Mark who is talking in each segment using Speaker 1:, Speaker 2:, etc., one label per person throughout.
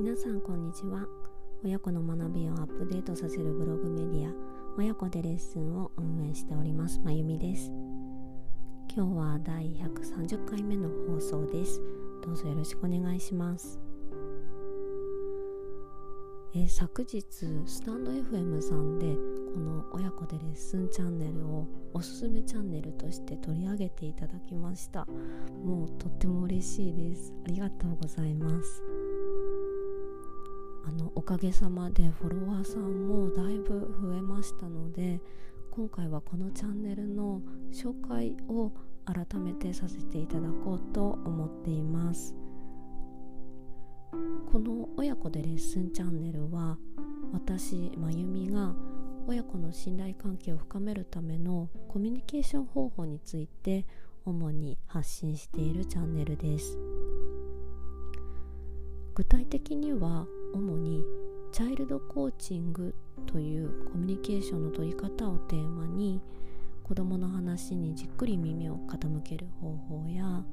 Speaker 1: 皆さんこんにちは。親子の学びをアップデートさせるブログメディア親子でレッスンを運営しておりますまゆみです。今日は第130回目の放送です。どうぞよろしくお願いします。え昨日スタンド FM さんでこの親子でレッスンチャンネルをおすすめチャンネルとして取り上げていただきました。もうとっても嬉しいです。ありがとうございます。あのおかげさまでフォロワーさんもだいぶ増えましたので今回はこのチャンネルの紹介を改めてさせていただこうと思っています。この親子でレッスンチャンネルは私まゆみが親子の信頼関係を深めるためのコミュニケーション方法について主に発信しているチャンネルです。具体的には主にチャイルドコーチングというコミュニケーションの取り方をテーマに子どもの話にじっくり耳を傾ける方法や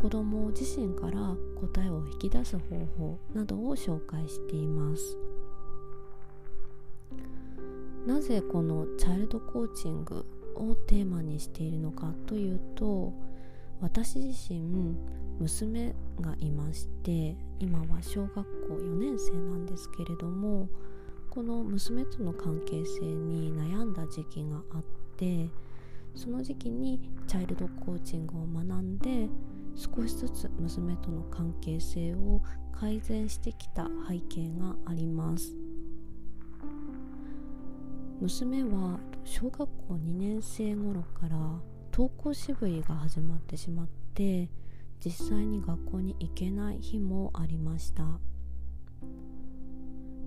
Speaker 1: 子ども自身から答えを引き出す方法などを紹介しています。なぜこのチャイルドコーチングをテーマにしているのかというと私自身娘がいまして今は小学校4年生なんですけれどもこの娘との関係性に悩んだ時期があってその時期にチャイルドコーチングを学んで少しずつ娘との関係性を改善してきた背景があります。娘は小学校2年生頃から登校しぶりが始まってしまって実際に学校に行けない日もありました。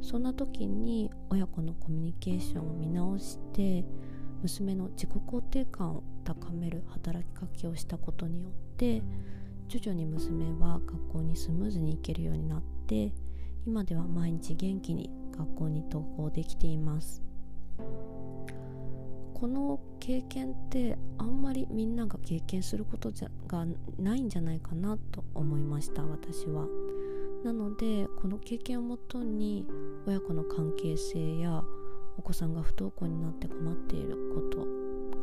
Speaker 1: そんな時に親子のコミュニケーションを見直して娘の自己肯定感を高める働きかけをしたことによって徐々に娘は学校にスムーズに行けるようになって今では毎日元気に学校に登校できています。この経験ってあんまりみんなが経験することじゃがないんじゃないかなと思いました私は。なのでこの経験をもとに親子の関係性やお子さんが不登校になって困っていること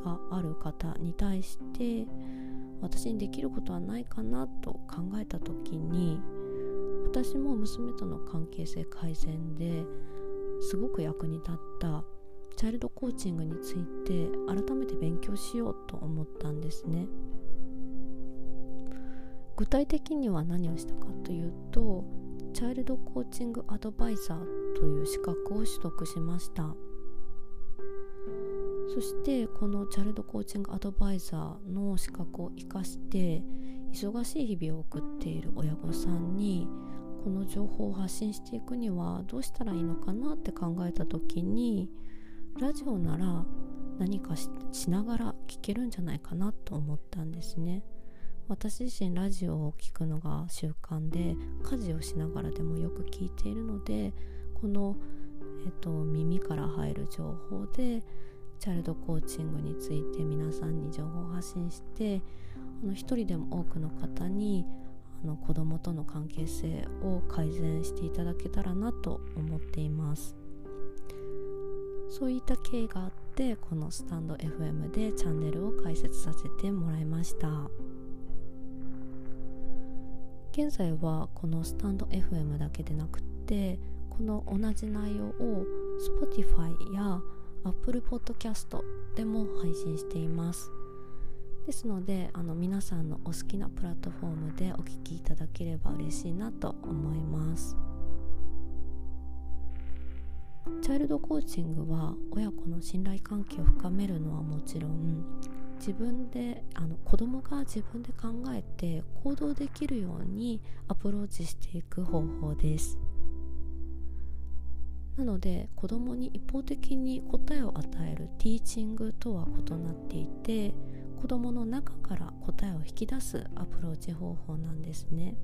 Speaker 1: がある方に対して私にできることはないかなと考えた時に私も娘との関係性改善ですごく役に立ったチャイルドコーチングについて改めて勉強しようと思ったんですね。具体的には何をしたかというとチャイルドコーチングアドバイザーという資格を取得しました。そしてこのチャイルドコーチングアドバイザーの資格を生かして忙しい日々を送っている親御さんにこの情報を発信していくにはどうしたらいいのかなって考えた時にラジオなら何かしながら聞けるんじゃないかなと思ったんですね。私自身ラジオを聴くのが習慣で家事をしながらでもよく聞いているのでこの、えっと、耳から入る情報でチャイルドコーチングについて皆さんに情報を発信してあの一人でも多くの方にあの子供との関係性を改善していただけたらなと思っています。そういった経緯があってこのスタンド FM でチャンネルを開設させてもらいました。現在はこのスタンド FM だけでなくってこの同じ内容を Spotify や Apple Podcast でも配信しています。ですのであの皆さんのお好きなプラットフォームでお聴きいただければ嬉しいなと思います。チャイルドコーチングは親子の信頼関係を深めるのはもちろん自分であの子供が自分で考えて行動できるようにアプローチしていく方法です。なので子供に一方的に答えを与えるティーチングとは異なっていて子供の中から答えを引き出すアプローチ方法なんですね。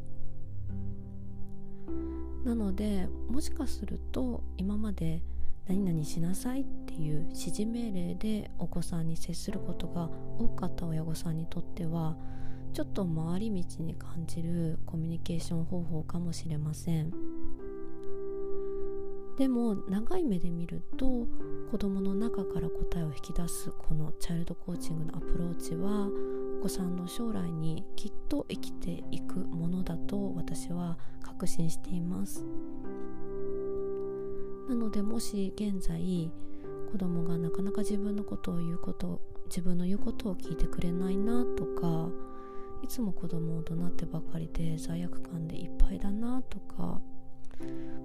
Speaker 1: なのでもしかすると今まで何々しなさいっていう指示命令でお子さんに接することが多かった親御さんにとってはちょっと回り道に感じるコミュニケーション方法かもしれません。でも長い目で見ると子どもの中から答えを引き出すこのチャイルドコーチングのアプローチはお子さんの将来にきっと生きていくものだと私は確信しています。なのでもし現在子供がなかなか自分のことを言うこと自分の言うことを聞いてくれないなとかいつも子供を怒鳴ってばかりで罪悪感でいっぱいだなとか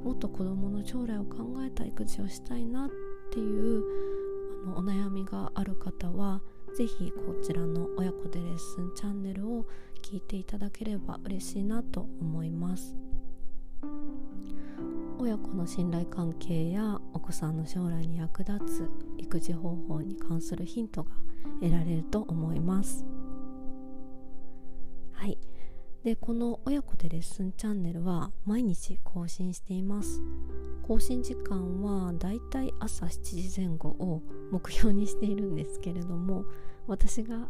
Speaker 1: もっと子供の将来を考えた育児をしたいなっていうあのお悩みがある方は是非こちらの親子でレッスンチャンネルを聞いていただければ嬉しいなと思います。親子の信頼関係やお子さんの将来に役立つ育児方法に関するヒントが得られると思います。はい。でこの親子でレッスンチャンネルは毎日更新しています。更新時間はだいたい朝7時前後を目標にしているんですけれども私が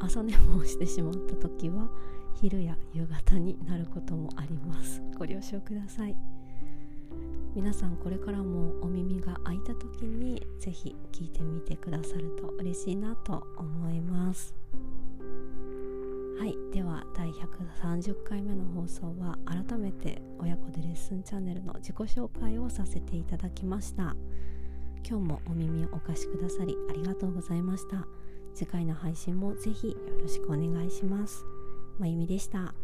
Speaker 1: 朝寝坊してしまった時は昼や夕方になることもあります。ご了承ください。皆さんこれからもお耳が開いた時にぜひ聞いてみてくださると嬉しいなと思います。はい。では第130回目の放送は改めて親子でレッスンチャンネルの自己紹介をさせていただきました。今日もお耳をお貸しくださりありがとうございました。次回の配信もぜひよろしくお願いします。まゆみでした。